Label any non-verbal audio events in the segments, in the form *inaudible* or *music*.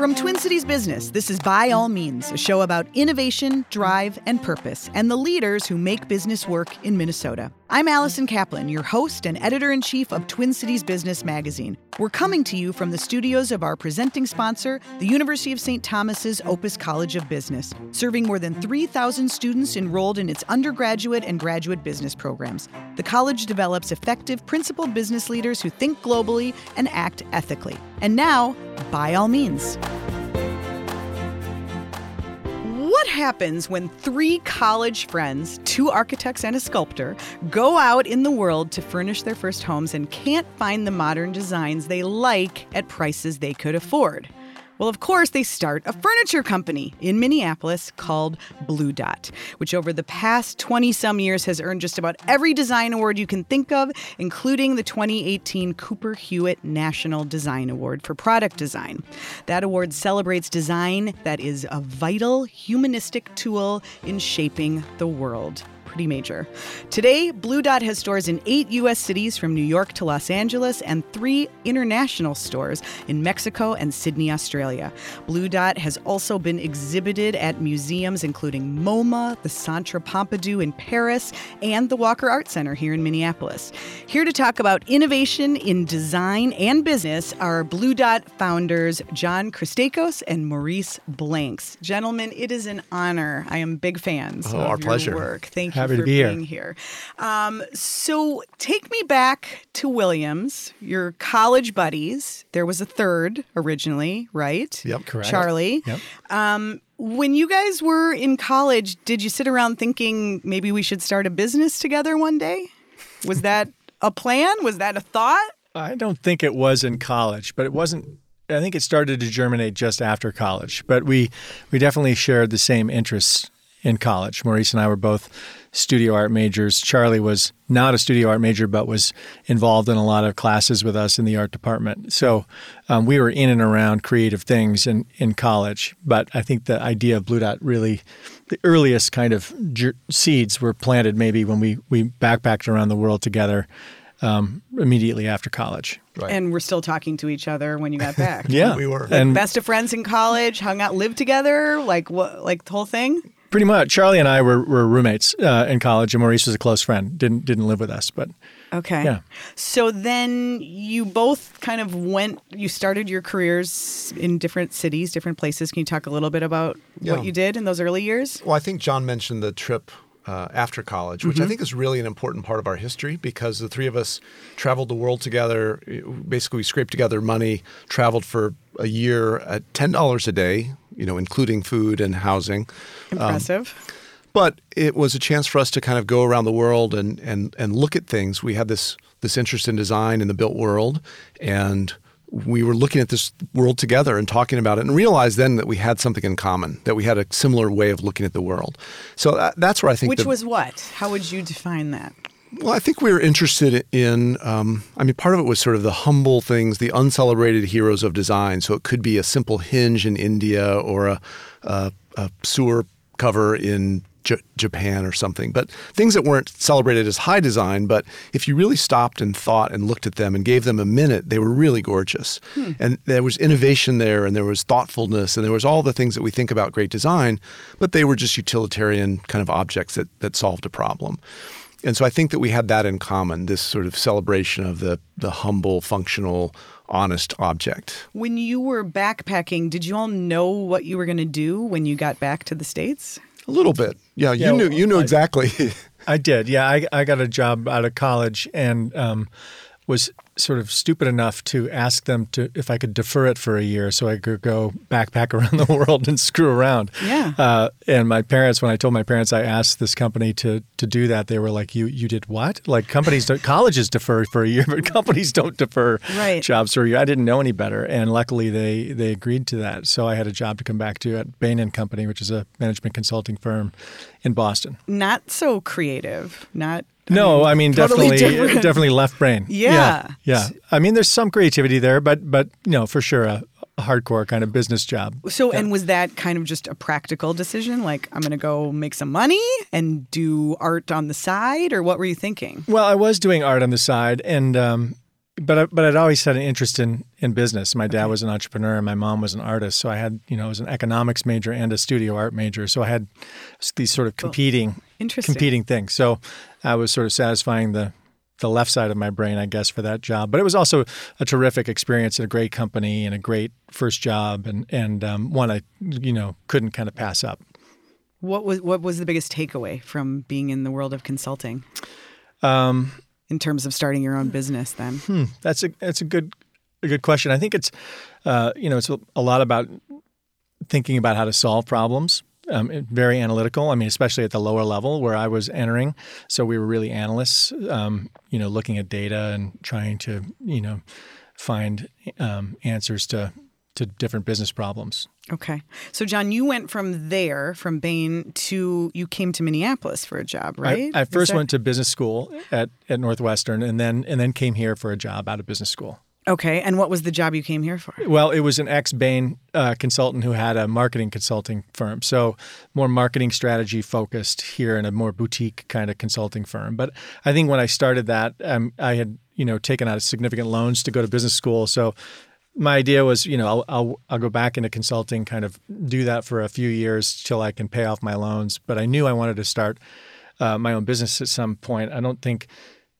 From Twin Cities Business, this is By All Means, a show about innovation, drive, and purpose, and the leaders who make business work in Minnesota. I'm Allison Kaplan, your host and editor in chief of Twin Cities Business Magazine. We're coming to you from the studios of our presenting sponsor, the University of St. Thomas's Opus College of Business, serving more than 3,000 students enrolled in its undergraduate and graduate business programs. The college develops effective, principled business leaders who think globally and act ethically. And now, by all means. What happens when three college friends, two architects and a sculptor, go out in the world to furnish their first homes and can't find the modern designs they like at prices they could afford? Well, of course, they start a furniture company in Minneapolis called Blu Dot, which over the past 20 some years has earned just about every design award you can think of, including the 2018 Cooper Hewitt National Design Award for Product Design. That award celebrates design that is a vital humanistic tool in shaping the world pretty major. Today, Blu Dot has stores in eight U.S. cities from New York to Los Angeles and three international stores in Mexico and Sydney, Australia. Blu Dot has also been exhibited at museums including MoMA, the Centre Pompidou in Paris, and the Walker Art Center here in Minneapolis. Here to talk about innovation in design and business are Blu Dot founders John Christakos and Maurice Blanks. Gentlemen, it is an honor. I am big fans oh, of our your pleasure. work. Thank Happy for be here. here. Um, so take me back to Williams, your college buddies. There was a third originally, right? Yep. Correct. Charlie. Yep. Um, when you guys were in college, did you sit around thinking maybe we should start a business together one day? Was *laughs* that a plan? Was that a thought? I don't think it was in college, but it wasn't. I think it started to germinate just after college. But we we definitely shared the same interests in college. Maurice and I were both studio art majors. Charlie was not a studio art major, but was involved in a lot of classes with us in the art department. So um, we were in and around creative things in, in college. But I think the idea of Blu Dot really, the earliest kind of ger- seeds were planted maybe when we, we backpacked around the world together um, immediately after college. Right. And we're still talking to each other when you got back. *laughs* Yeah, We were. and Best of friends in college, hung out, lived together, like what, like the whole thing. Pretty much. Charlie and I were, were roommates uh, in college, and Maurice was a close friend. didn't didn't live with us, but Okay. Yeah. So then you both kind of went, you started your careers in different cities, different places. Can you talk a little bit about Yeah. what you did in those early years? Well, I think John mentioned the trip uh, after college, which I think is really an important part of our history because the three of us traveled the world together. Basically, we scraped together money, traveled for a year at ten dollars a day, you know, including food and housing. Um, Impressive. But it was a chance for us to kind of go around the world and and and look at things. We had this this interest in design in the built world, and we were looking at this world together and talking about it, and realized then that we had something in common, that we had a similar way of looking at the world. So that, that's where I think Which the- was what? How would you define that? Well, I think we were interested in. Um, I mean, part of it was sort of the humble things, the uncelebrated heroes of design. So it could be a simple hinge in India or a, a, a sewer cover in J- Japan or something, but things that weren't celebrated as high design. But if you really stopped and thought and looked at them and gave them a minute, they were really gorgeous. And there was innovation there, and there was thoughtfulness, and there was all the things that we think about great design, but they were just utilitarian kind of objects that that solved a problem. And so I think that we had that in common, this sort of celebration of the the humble, functional, honest object. When you were backpacking, did you all know what you were going to do when you got back to the States? A little bit. Yeah, you Yeah, knew you knew I- exactly. *laughs* I did. Yeah, I, I got a job out of college and um, was sort of stupid enough to ask them to if I could defer it for a year so I could go backpack *laughs* around the world and screw around. Yeah. Uh, and my parents, when I told my parents I asked this company to to do that, they were like, "You you did what? Like companies, don't, colleges defer for a year, but *laughs* companies don't defer Right. jobs for a year." I didn't know any better, and luckily they they agreed to that. So I had a job to come back to at Bain and Company, which is a management consulting firm in Boston. Not so creative. Not. No, I mean totally definitely, *laughs* different. definitely left brain. Yeah. yeah, yeah. I mean, there's some creativity there, but but you know, for sure, a, a hardcore kind of business job. So, and was that kind of just a practical decision? Like, I'm going to go make some money and do art on the side, or what were you thinking? Well, I was doing art on the side, and um, but I, but I'd always had an interest in in business. My dad was an entrepreneur, and my mom was an artist. So I had you know I was an economics major and a studio art major. So I had these sort of competing Interesting. competing things. So I was sort of satisfying the the left side of my brain, I guess, for that job. But it was also a terrific experience at a great company and a great first job, and and um, one I you know couldn't kind of pass up. What was what was the biggest takeaway from being in the world of consulting Um, in terms of starting your own business? Then Hmm, that's a that's a good a good question. I think it's uh, you know it's a, lot about thinking about how to solve problems. Um, very analytical. I mean, especially at the lower level where I was entering. So we were really analysts. Um, you know, looking at data and trying to you know find um, answers to to different business problems. okay. So John, you went from there, from Bain to you came to Minneapolis for a job, right? I, I first that- went to business school at, at Northwestern, and then and then came here for a job out of business school. Okay, and what was the job you came here for? Well, it was an ex Bain uh, consultant who had a marketing consulting firm. So more marketing strategy focused here in a more boutique kind of consulting firm. But I think when I started that, um, I had you know taken out significant loans to go to business school. So my idea was, you know, I'll, I'll I'll go back into consulting, kind of do that for a few years till I can pay off my loans. But I knew I wanted to start uh, my own business at some point. I don't think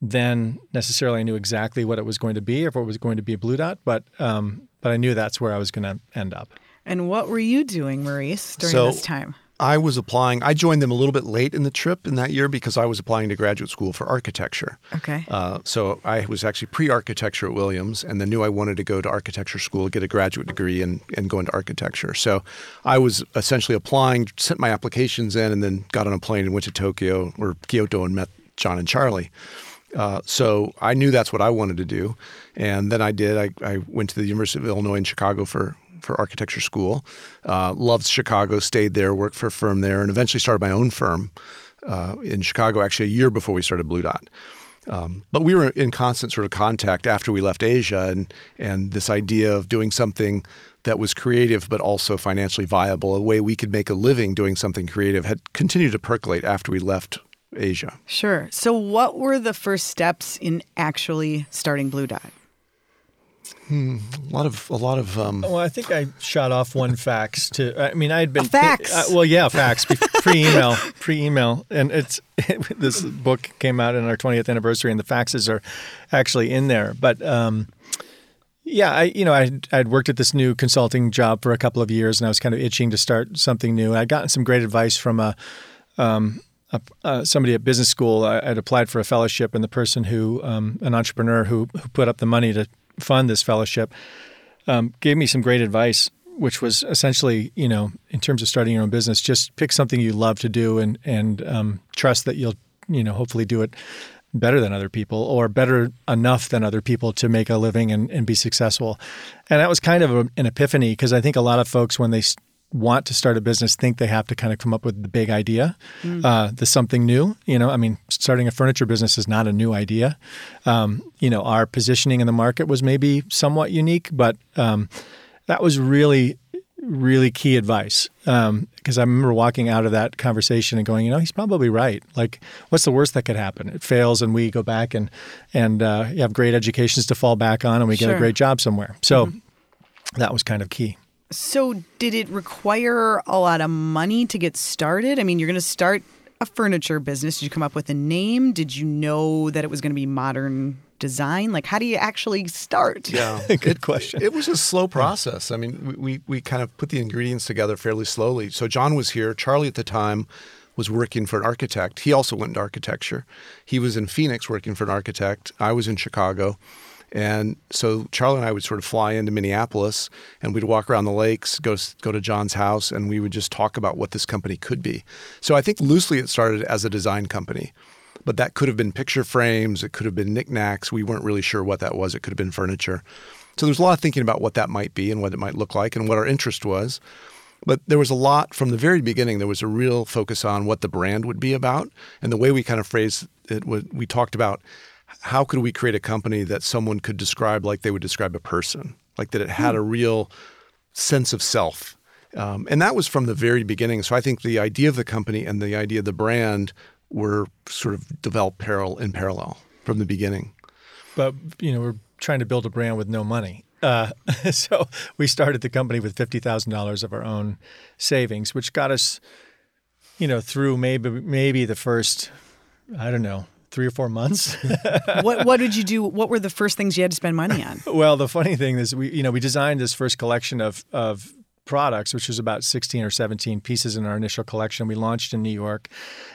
then necessarily I knew exactly what it was going to be, or if it was going to be a Blu Dot, but um, but I knew that's where I was going to end up. And what were you doing, Maurice, during So- this time? I was applying. I joined them a little bit late in the trip in that year because I was applying to graduate school for architecture. Okay. Uh, so I was actually pre-architecture at Williams, and then knew I wanted to go to architecture school, get a graduate degree, and and go into architecture. So I was essentially applying, sent my applications in, and then got on a plane and went to Tokyo or Kyoto and met John and Charlie. Uh, so I knew that's what I wanted to do, and then I did. I, I went to the University of Illinois in Chicago for for architecture school. Uh, loved Chicago, stayed there, worked for a firm there, and eventually started my own firm uh, in Chicago. Actually, a year before we started Blu Dot. Um, but we were in constant sort of contact after we left Asia, and and this idea of doing something that was creative but also financially viable, a way we could make a living doing something creative, had continued to percolate after we left Asia. Sure. So, what were the first steps in actually starting Blu Dot? A lot of a lot of um, Well, I think I shot off one fax to. I mean, I had been A fax? Uh, well, yeah, fax pre email, pre email, and it's *laughs* this book came out in our 20th anniversary, and the faxes are actually in there. But um, yeah, I you know I I'd worked at this new consulting job for a couple of years, and I was kind of itching to start something new. I'd gotten some great advice from a. Um, uh, somebody at business school, I, I'd applied for a fellowship, and the person who, um, an entrepreneur who, who put up the money to fund this fellowship, um, gave me some great advice, which was essentially, you know, in terms of starting your own business, just pick something you love to do and and um, trust that you'll, you know, hopefully do it better than other people or better enough than other people to make a living and, and be successful. And that was kind of a, an epiphany because I think a lot of folks when they want to start a business think they have to kind of come up with the big idea, uh, the something new. You know, I mean, starting a furniture business is not a new idea. Um, you know, our positioning in the market was maybe somewhat unique, but um, that was really, really key advice. Because I remember walking out of that conversation and going, you know, he's probably right. Like, what's the worst that could happen? It fails, and we go back and and uh, have great educations to fall back on, and we get a great job somewhere. So that was kind of key. So, did it require a lot of money to get started? I mean, you're going to start a furniture business. Did you come up with a name? Did you know that it was going to be modern design? Like, how do you actually start? yeah. *laughs* Good question. It was a slow process. I mean, we, we, we kind of put the ingredients together fairly slowly. So John was here. Charlie at the time was working for an architect. He also went into architecture. He was in Phoenix working for an architect. I was in Chicago. And so Charlie and I would sort of fly into Minneapolis and we'd walk around the lakes, go go to John's house, and we would just talk about what this company could be. So I think loosely it started as a design company. But that could have been picture frames, it could have been knickknacks. We weren't really sure what that was. It could have been furniture. So there's a lot of thinking about what that might be and what it might look like and what our interest was. But there was a lot from the very beginning. There was a real focus on what the brand would be about, and the way we kind of phrased it. We talked about how could we create a company that someone could describe like they would describe a person, like that it had a real sense of self, um, and that was from the very beginning. So I think the idea of the company and the idea of the brand were sort of developed parallel in parallel from the beginning. but you know we're trying to build a brand with no money. Uh, *laughs* so we started the company with fifty thousand dollars of our own savings, which got us, you know, through maybe maybe the first, I don't know, three or four months. *laughs* what what did you do? What were the first things you had to spend money on? *laughs* well, the funny thing is, we you know we designed this first collection of of products, which was about 16 or 17 pieces in our initial collection. We launched in New York,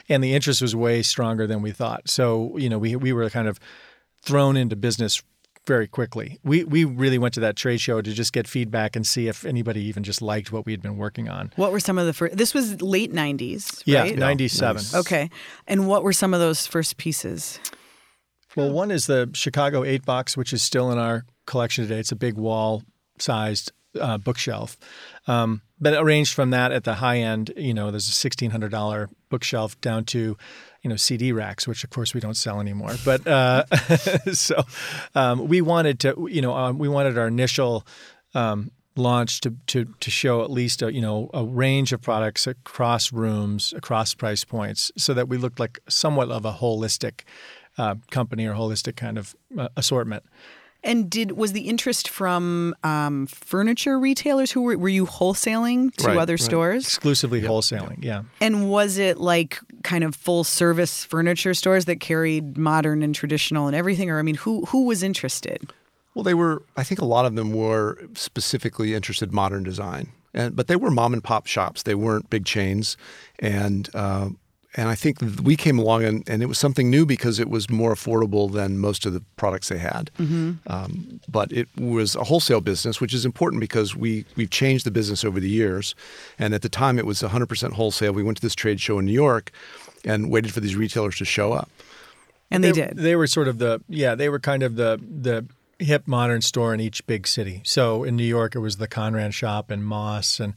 and the interest was way stronger than we thought. So you know we we were kind of thrown into business very quickly. We we really went to that trade show to just get feedback and see if anybody even just liked what we had been working on. What were some of the first? This was late '90s, Yeah, right? 97. Okay, and what were some of those first pieces? Well, one is the Chicago eight box, which is still in our collection today. It's a big wall sized uh, bookshelf. Um, but arranged from that at the high end, you know, there's a sixteen hundred dollar bookshelf down to, you know, CD racks, which of course we don't sell anymore. But uh, *laughs* so um, we wanted to, you know, um, we wanted our initial um, launch to, to to show at least a you know a range of products across rooms, across price points, so that we looked like somewhat of a holistic uh, company or holistic kind of uh, assortment. And did was the interest from um, furniture retailers who were were you wholesaling to Right, other right. stores? Exclusively wholesaling, yeah. And was it like kind of full service furniture stores that carried modern and traditional and everything? Or I mean, who who was interested? Well, they were. I think a lot of them were specifically interested in modern design, and but they were mom and pop shops. They weren't big chains, and uh, and I think we came along and, and it was something new because it was more affordable than most of the products they had. Um, but it was a wholesale business, which is important because we we've changed the business over the years, and at the time it was 100% wholesale. We went to this trade show in New York, and waited for these retailers to show up. And they, did. They were sort of the yeah. They were kind of the the hip modern store in each big city. So in New York, it was the Conran shop and Moss, and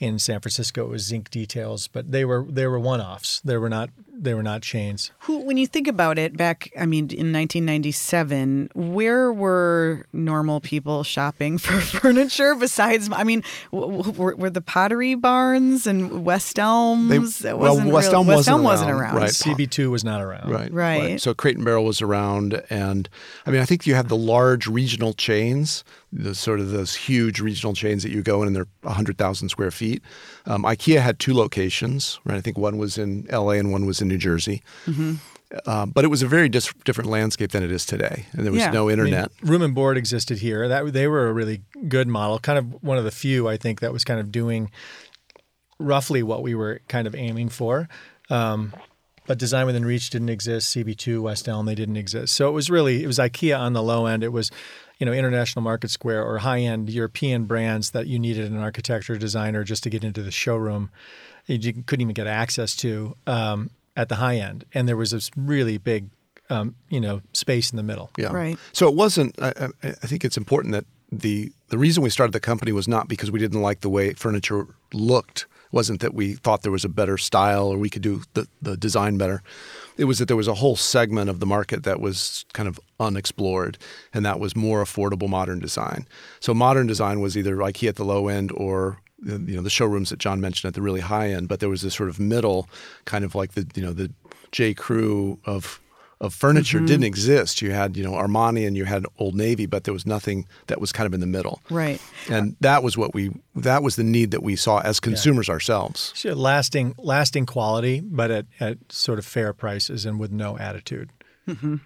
in San Francisco, it was Zinc Details. But they were they were one offs. They were not they were not chains. Who, when you think about it, back, I mean, in 1997, where were normal people shopping *laughs* for furniture besides, I mean, w- w- were, were the Pottery Barns and West Elms? They- It well, wasn't West real- Elm West wasn't Elm wasn't around, around. right. CB2 was not around. Right. Right. So Crate and Barrel was around, and I mean, I think you have the large regional chains, the sort of those huge regional chains that you go in and they're 100,000 square feet. Um, IKEA had two locations, right? I think one was in LA and one was in New Jersey. Mm-hmm. Uh, but it was a very dis- different landscape than it is today, and there was Yeah. no I mean, internet. room and board existed here. That they were a really good model. Kind of one of the few I think that was kind of doing roughly what we were kind of aiming for. Um, but Design Within Reach didn't exist. CB2, West Elm, they didn't exist. So it was really it was IKEA on the low end. It was you know International Market Square or high end European brands that you needed an architecture designer just to get into the showroom. You couldn't even get access to um, at the high end, and there was this really big. Um, you know, space in the middle. Yeah. Right. So it wasn't. I, I I think it's important that the the reason we started the company was not because we didn't like the way furniture looked. It wasn't that we thought there was a better style or we could do the, the design better. It was that there was a whole segment of the market that was kind of unexplored, and that was more affordable modern design. So modern design was either IKEA at the low end or you know the showrooms that John mentioned at the really high end, but there was this sort of middle, kind of like the you know the J Crew of of furniture mm-hmm. didn't exist. You had you know Armani and you had Old Navy, but there was nothing that was kind of in the middle. Right. And that was what we that was the need that we saw as consumers ourselves. So lasting, lasting quality, but at, at sort of fair prices and with no attitude. Mm-hmm.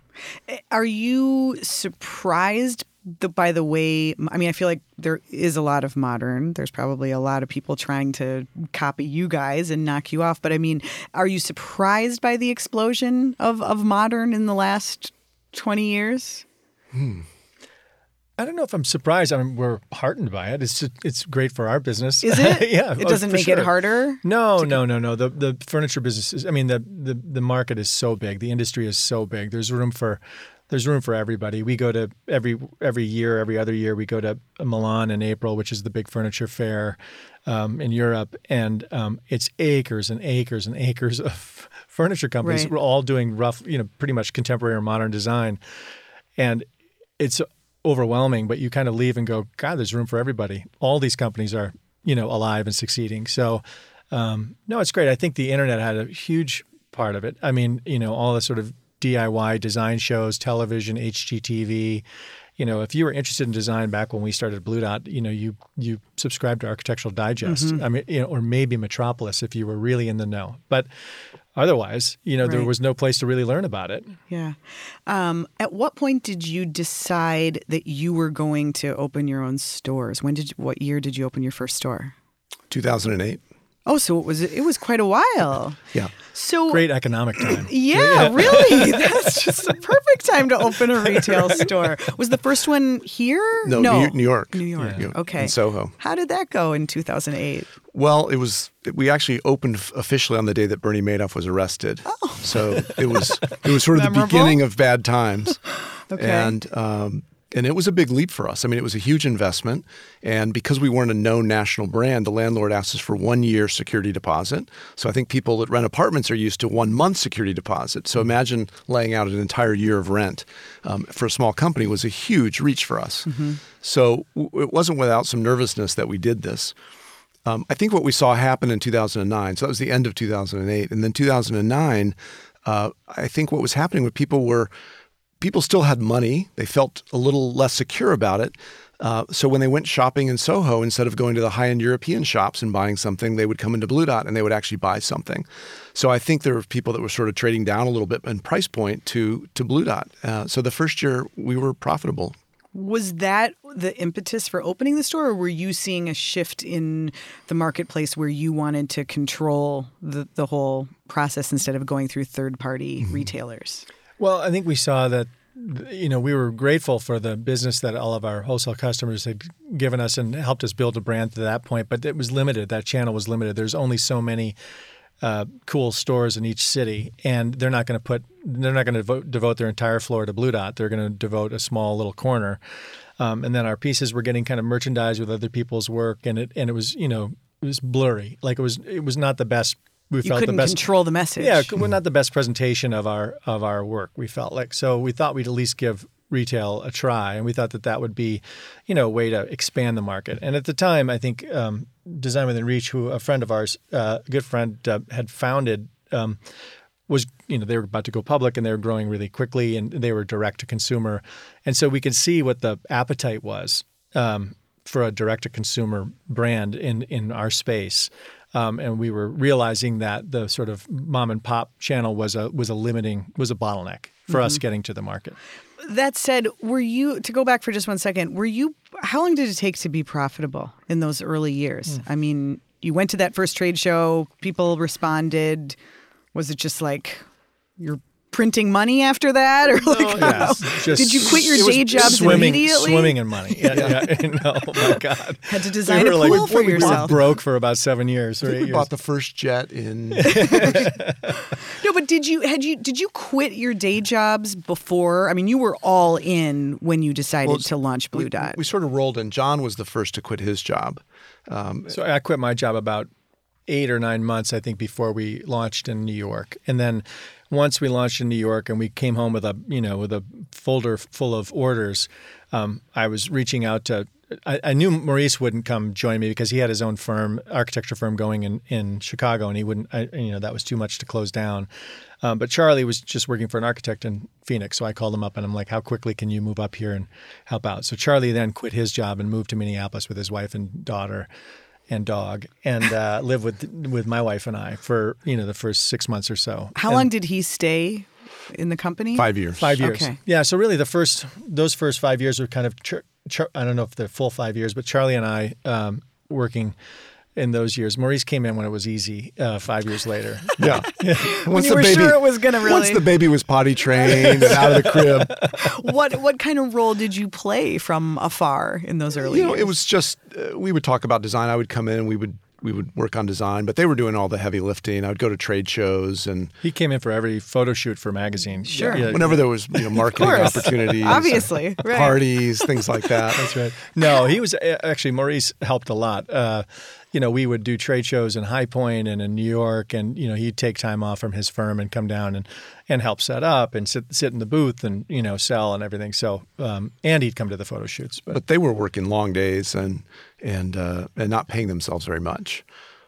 Eh, are you surprised the, by the way? I mean, I feel like there is a lot of modern. There's probably a lot of people trying to copy you guys and knock you off. But I mean, are you surprised by the explosion of, of modern in the last 20 years? Hmm. I don't know if I'm surprised. I mean, we're heartened by it. It's it's great for our business. Is it? *laughs* yeah. It oh, doesn't for make it harder? No, no, no, no. The the furniture business is. I mean, the, the the market is so big. The industry is so big. There's room for there's room for everybody. We go to every every year, every other year, we go to Milan in April, which is the big furniture fair um, in Europe, and um, it's acres and acres and acres of *laughs* furniture companies. Right. We're all doing rough, you know, pretty much contemporary or modern design, and it's overwhelming. But you kind of leave and go, God, there's room for everybody. All these companies are, you know, alive and succeeding. So, um, no, it's great. I think the internet had a huge part of it. I mean, you know, all the sort of DIY design shows, television, HGTV, you know, if you were interested in design back when we started Blu Dot, you know, you you subscribed to Architectural Digest. Mm-hmm. I mean, you know, or maybe Metropolis if you were really in the know. But otherwise, you know, there was no place to really learn about it. Yeah. Um, at what point did you decide that you were going to open your own stores? When did what year did you open your first store? 2008. Oh, so it was it was quite a while. Yeah. So Great economic time. *clears throat* Yeah, really. *laughs* That's just a perfect time to open a retail store. Was the first one here? No, New, New York. New York. Yeah. Okay. In Soho. How did that go in 2008? Well, it was. We actually opened officially on the day that Bernie Madoff was arrested. Oh. So it was. It was sort of the beginning of bad times. *laughs* Okay. And um, and it was a big leap for us. I mean, it was a huge investment, and because we weren't a known national brand, the landlord asked us for one year security deposit. So I think people that rent apartments are used to one month security deposit. So imagine laying out an entire year of rent um, for a small company was a huge reach for us. So w- it wasn't without some nervousness that we did this. Um, I think what we saw happen in 2009, so that was the end of 2008. And then 2009, uh, I think what was happening with people were people still had money. They felt a little less secure about it. Uh, so when they went shopping in Soho, instead of going to the high-end European shops and buying something, they would come into Blu Dot and they would actually buy something. So I think there were people that were sort of trading down a little bit in price point to to Blu Dot. Uh, so the first year we were profitable. Was that the impetus for opening the store, or were you seeing a shift in the marketplace where you wanted to control the, the whole process instead of going through third party retailers? Well, I think we saw that you know we were grateful for the business that all of our wholesale customers had given us and helped us build a brand to that point, but it was limited. That channel was limited. There's only so many uh, cool stores in each city, and they're not going to put they're not going to devote, devote their entire floor to Blu Dot. They're going to devote a small little corner. Um, and then our pieces were getting kind of merchandised with other people's work, and it and it was you know it was blurry. Like it was it was not the best. We You felt couldn't the best control the message. yeah, we're not the best presentation of our of our work. We felt like so we thought we'd at least give retail a try, and we thought that that would be, you know, a way to expand the market. And at the time, I think um, Design Within Reach, who a friend of ours, uh, a good friend, uh, had founded. Um, was you know they were about to go public and they were growing really quickly and they were direct to consumer, and so we could see what the appetite was um, for a direct to consumer brand in in our space. Um, and we were realizing that the sort of mom and pop channel was a was a limiting was a bottleneck for us getting to the market. That said, were you to go back for just one second? Were you? How long did it take to be profitable in those early years? I mean, you went to that first trade show. People responded. Was it just like you're printing money after that, or like how- Just did you quit your day jobs swimming, immediately? Swimming in money. Yeah, yeah. no, oh my God. *laughs* Had to design We a pool like, for we were yourself. broke for about seven years. I or think eight we years. bought the first jet in *laughs* No, but did you had you did you quit your day jobs before? I mean, you were all in when you decided Well, to launch Blue we, Dot. We sort of rolled in. John was the first to quit his job. Um, so I quit my job about eight or nine months, I think, before we launched in New York. And then once we launched in New York and we came home with a you know with a folder full of orders, um, I was reaching out to. I, knew Maurice wouldn't come join me because he had his own firm, architecture firm, going in, in Chicago, and he wouldn't. I, you know that was too much to close down. Um, but Charlie was just working for an architect in Phoenix, so I called him up and I'm like, "How quickly can you move up here and help out?" So Charlie then quit his job and moved to Minneapolis with his wife and daughter and dog, and uh, *laughs* lived with with my wife and I for you know the first six months or so. How And long did he stay in the company? Five years. Five years. Okay. Yeah. So really, the first those first five years were kind of char- char- I don't know if they're full five years, but Charlie and I um, working in those years. Maurice came in when it was easy. Uh, five years later. *laughs* Yeah. *laughs* When you were sure it was going to really. Once the baby was potty trained and out of the crib, *laughs* what what kind of role did you play from afar in those early you know, years? it was just uh, we would talk about design. I would come in and we would we would work on design, but they were doing all the heavy lifting. I would go to trade shows and he came in for every photo shoot for magazine. Sure. Yeah, whenever there was you know marketing opportunities, Obviously, right. parties, things like that. That's right. No, he was actually Maurice helped a lot. Uh, you know, we would do trade shows in High Point and in New York, and you know, he'd take time off from his firm and come down and and help set up and sit sit in the booth and you know sell and everything. So, um, and he'd come to the photo shoots. But, but they were working long days and and uh, and not paying themselves very much.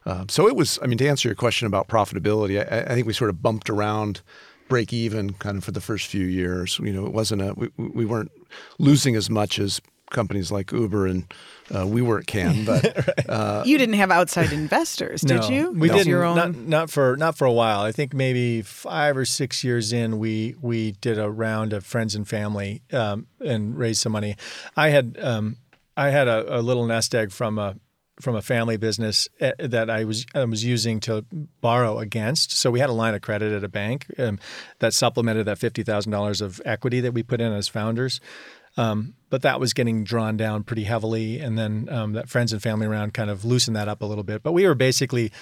Um, so it was. I mean, to answer your question about profitability, I, I think we sort of bumped around break even kind of for the first few years. You know, it wasn't a we, we weren't losing as much as companies like Uber and uh, WeWork can, but *laughs* uh, you didn't have outside investors, did no, you? We That was didn't. Your own. Not, not for not for a while. I think maybe five or six years in, we we did a round of friends and family um, and raised some money. I had um, I had a, a little nest egg from a from a family business eh, that I was I was using to borrow against. So we had a line of credit at a bank um, that supplemented that fifty thousand dollars of equity that we put in as founders. Um, but that was getting drawn down pretty heavily, and then um, that friends and family round kind of loosened that up a little bit. But we were basically,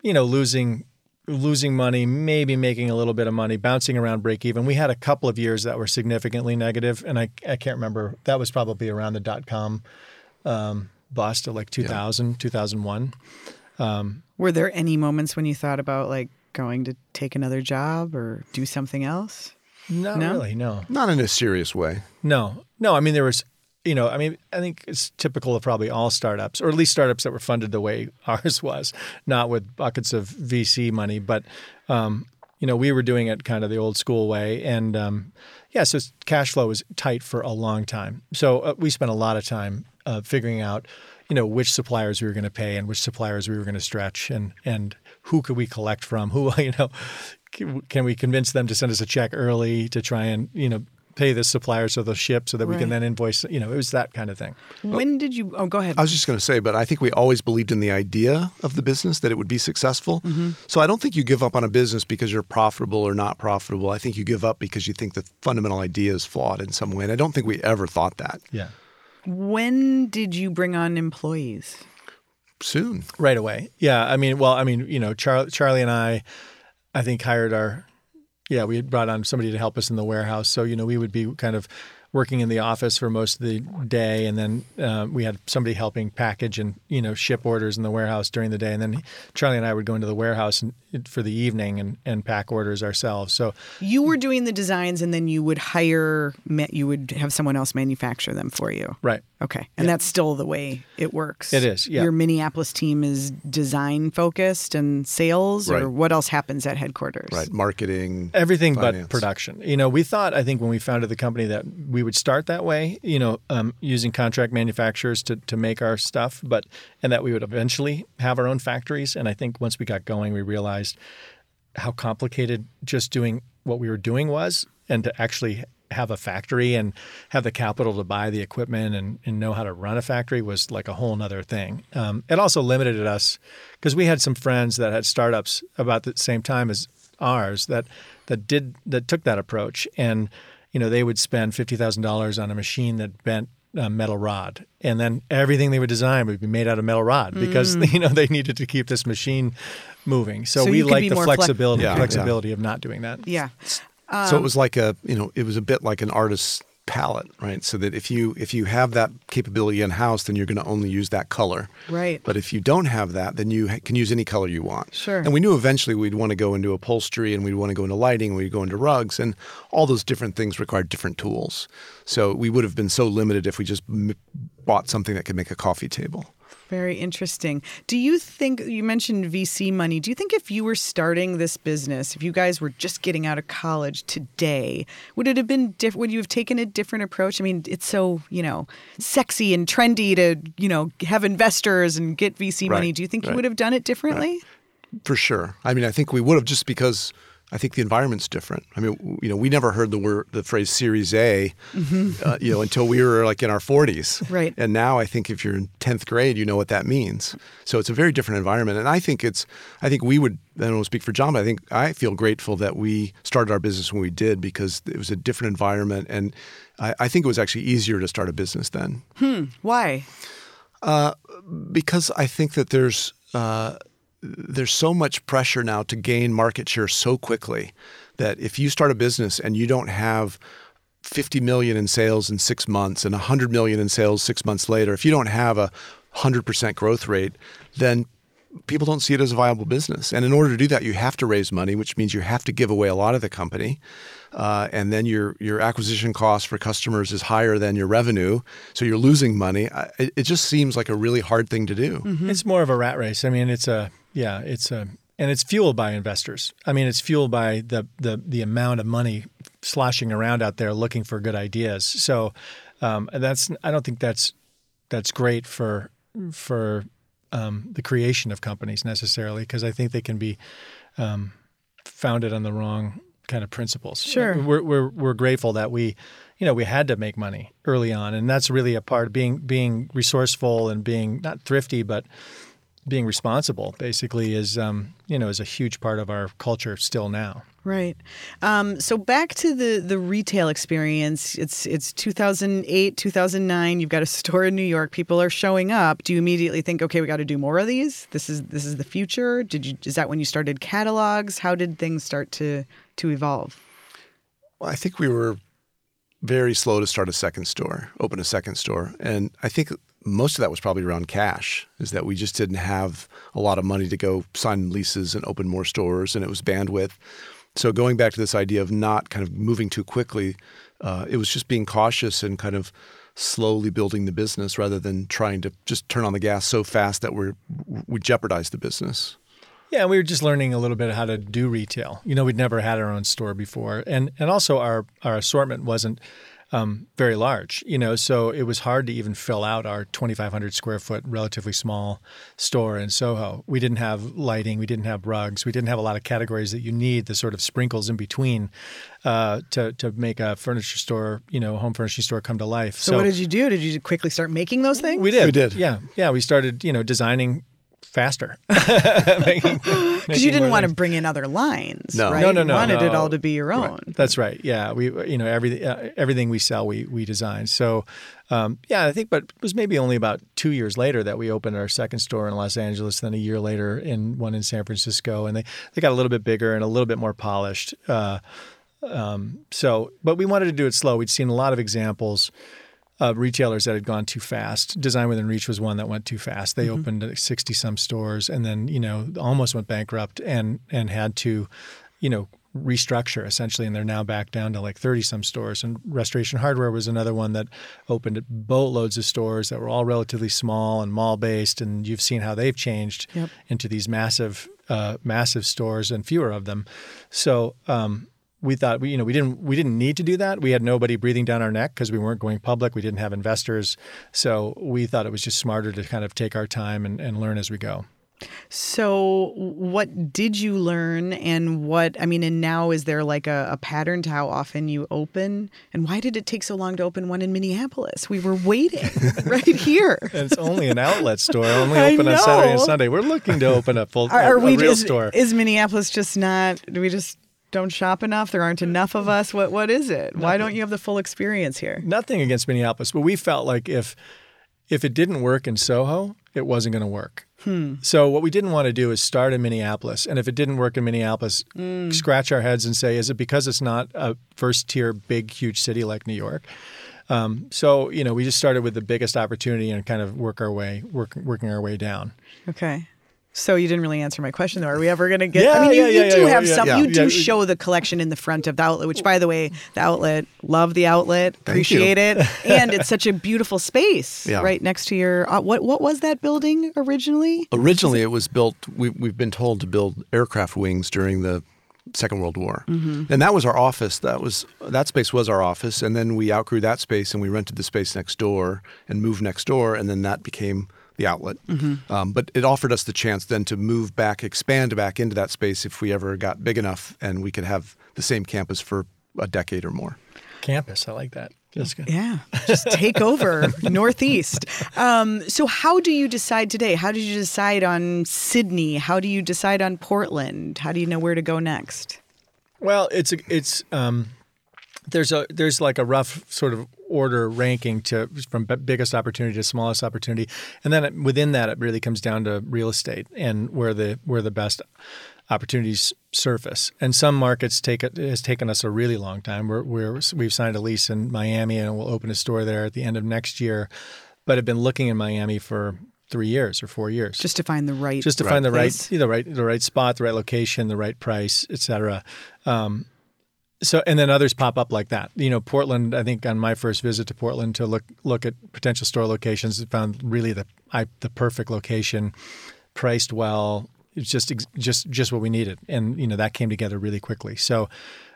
you know, losing losing money, maybe making a little bit of money, bouncing around break even. We had a couple of years that were significantly negative, and I, I can't remember. That was probably around the dot com um, bust of like 2000, 2001. Were there any moments when you thought about like going to take another job or do something else? Not No? really, no. not in a serious way. No, no. I mean, there was, you know, I mean, I think it's typical of probably all startups, or at least startups that were funded the way *laughs* ours was, not with buckets of VC money, but, um, you know, we were doing it kind of the old school way, and um, yeah, so cash flow was tight for a long time. So uh, we spent a lot of time uh, figuring out, you know, which suppliers we were going to pay and which suppliers we were going to stretch, and and who could we collect from, who *laughs* you know, can, can we convince them to send us a check early to try and you know pay the supplier so they'll ship so that we can then invoice you know it was that kind of thing When did you? Oh, go ahead. I was just going to say, but I think we always believed in the idea of the business that it would be successful. Mm-hmm. So I don't think you give up on a business because you're profitable or not profitable. I think you give up because you think the fundamental idea is flawed in some way. And I don't think we ever thought that. yeah when did you bring on employees? Soon. right away yeah i mean well i mean you know Char- charlie and i i think hired our yeah we had brought on somebody to help us in the warehouse. So you know we would be kind of working in the office for most of the day and then um, we had somebody helping package and you know ship orders in the warehouse during the day. And then charlie and i would go into the warehouse and, for the evening and, and pack orders ourselves so You were doing the designs, and then you would hire. You would have someone else manufacture them for you. right Okay, and that's still the way it works. It is, yeah. Your Minneapolis team is design focused and sales, or what else happens at headquarters? Right. Marketing. everything finance. but production. You know, we thought I think when we founded the company that we would start that way. You know, um, using contract manufacturers to to make our stuff, but and that we would eventually have our own factories. And I think once we got going, we realized how complicated just doing what we were doing was, and to actually have a factory and have the capital to buy the equipment and, and know how to run a factory was like a whole nother thing. Um, it also limited us because we had some friends that had startups about the same time as ours that that did that took that approach and you know they would spend fifty thousand dollars on a machine that bent a metal rod. And then everything they would design would be made out of metal rod mm. because *laughs* you know they needed to keep this machine moving. So, So we like the more flex- flexibility Yeah, yeah. flexibility of not doing that. Yeah. so it was like a, you know, it was a bit like an artist's palette, right? So that if you if you have that capability in house, then you're going to only use that color. Right. But if you don't have that, then you ha- can use any color you want. Sure. And we knew eventually we'd want to go into upholstery and we'd want to go into lighting, we'd go into rugs, and all those different things required different tools. So we would have been so limited if we just m- bought something that could make a coffee table. Very interesting. Do you think you mentioned VC money? Do you think if you were starting this business, if you guys were just getting out of college today, would it have been different? Would you have taken a different approach? I mean, it's so you know sexy and trendy to you know have investors and get VC money. Do you think you would have done it differently? For sure. I mean, I think we would have just because I think the environment's different. I mean, you know, we never heard the word, the phrase Series A, uh, you know, until we were like in our 40s. Right. And now I think if you're in 10th grade, you know what that means. So it's a very different environment. And I think it's, I think we would, I don't want to speak for John, but I think I feel grateful that we started our business when we did because it was a different environment. And I, I think it was actually easier to start a business then Hmm. Why? Uh, because I think that there's uh, there's so much pressure now to gain market share so quickly that if you start a business and you don't have 50 million in sales in six months and 100 million in sales six months later, if you don't have a 100% growth rate, then people don't see it as a viable business. And in order to do that, you have to raise money, which means you have to give away a lot of the company. Uh, and then your your acquisition cost for customers is higher than your revenue, so you're losing money. I- It, it just seems like a really hard thing to do. It's more of a rat race. I mean, it's a yeah, it's a and it's fueled by investors. I mean, it's fueled by the the the amount of money sloshing around out there looking for good ideas. So um, that's I don't think that's that's great for for um, the creation of companies necessarily because I think they can be um, founded on the wrong kind of principles. Sure. We're, we're, we're grateful that we, you know, we had to make money early on. And that's really a part of being, being resourceful and being not thrifty, but being responsible basically is, um, you know, is a huge part of our culture still now. Right. Um, so back to the the retail experience. It's it's 2008, 2009. You've got a store in New York. People are showing up. Do you immediately think, okay, we got to do more of these? This is this is the future. Did you? Is that when you started catalogs? How did things start to to evolve? Well, I think we were very slow to start a second store, open a second store, and I think most of that was probably around cash. Is that we just didn't have a lot of money to go sign leases and open more stores, and it was bandwidth. So going back to this idea of not kind of moving too quickly, uh, it was just being cautious and kind of slowly building the business rather than trying to just turn on the gas so fast that we're we jeopardize the business. Yeah, we were just learning a little bit how to do retail. You know, we'd never had our own store before, and and also our our assortment wasn't um, very large, you know, so it was hard to even fill out our 2,500 square foot, relatively small store in Soho. We didn't have lighting, we didn't have rugs, we didn't have a lot of categories that you need, the sort of sprinkles in between uh, to to make a furniture store, you know, home furnishing store come to life. So, so what did you do? Did you quickly start making those things? We did. We did. Yeah, yeah. We started, you know, designing faster. *laughs* *laughs* Because *laughs* you didn't want to bring in other lines, no. right? No, no, no. You wanted no. it all to be your own. Right. That's right. Yeah, we, you know, every uh, everything we sell, we we design. So, um, yeah, I think, but it was maybe only about two years later that we opened our second store in Los Angeles. Then a year later, in one in San Francisco, and they they got a little bit bigger and a little bit more polished. Uh, um, so, but we wanted to do it slow. We'd seen a lot of examples uh, retailers that had gone too fast. Design Within Reach was one that went too fast. They mm-hmm. opened sixty some stores and then you know almost went bankrupt and and had to, you know, restructure essentially, and they're now back down to like thirty some stores. And Restoration Hardware was another one that opened boatloads of stores that were all relatively small and mall based, and you've seen how they've changed yep. into these massive, uh, massive stores and fewer of them. So. Um, we thought we you know we didn't we didn't need to do that. We had nobody breathing down our neck because we weren't going public. We didn't have investors, so we thought it was just smarter to kind of take our time and, and learn as we go. So, what did you learn, and what I mean, and now is there like a, a, pattern to how often you open, and why did it take so long to open one in Minneapolis? We were waiting *laughs* right here. and it's only an outlet store, only open on Saturday and Sunday. We're looking to open a full, are, are a, a we, real is, store. Is Minneapolis just not? Do we just don't shop enough? There aren't enough of us. What what is it? Nothing. Why don't you have the full experience here? Nothing against Minneapolis, but we felt like if if it didn't work in Soho, it wasn't going to work. Hmm. So what we didn't want to do is start in Minneapolis, and if it didn't work in Minneapolis, mm. scratch our heads and say, is it because it's not a first tier, big, huge city like New York? Um, so you know, we just started with the biggest opportunity and kind of work our way, work, working our way down. Okay. So you didn't really answer my question, though. Are we ever going to get? Yeah, I mean, you, yeah, you yeah, do have yeah, you do show the collection in the front of the outlet, which, by the way, the outlet love the outlet, appreciate it, *laughs* and it's such a beautiful space Yeah. right next to your. Uh, what what was that building originally? Originally, it was built. We, we've been told to build aircraft wings during the Second World War, Mm-hmm. and that was our office. That was that space was our office, and then we outgrew that space, and we rented the space next door and moved next door, and then that became the outlet. Mm-hmm. Um, but it offered us the chance then to move back, expand back into that space if we ever got big enough, and we could have the same campus for a decade or more. Campus, I like that. Jessica. Yeah, just take over *laughs* Northeast. Um, so, how do you decide today? How did you decide on Sydney? How do you decide on Portland? How do you know where to go next? Well, it's a, it's um, there's a there's like a rough sort of order ranking to from biggest opportunity to smallest opportunity, and then within that it really comes down to real estate and where the where the best opportunities surface. And some markets take it, has taken us a really long time. We're, we're we've signed a lease in Miami and we'll open a store there at the end of next year, but have been looking in Miami for three years or four years Just to find the right. just to find the right, place. the right, the right spot, the right location, the right price, et cetera. Um, so, and then others pop up like that. You know, Portland. I think on my first visit to Portland to look look at potential store locations, found really the I, the perfect location, priced well, it's just just just what we needed, and you know that came together really quickly. So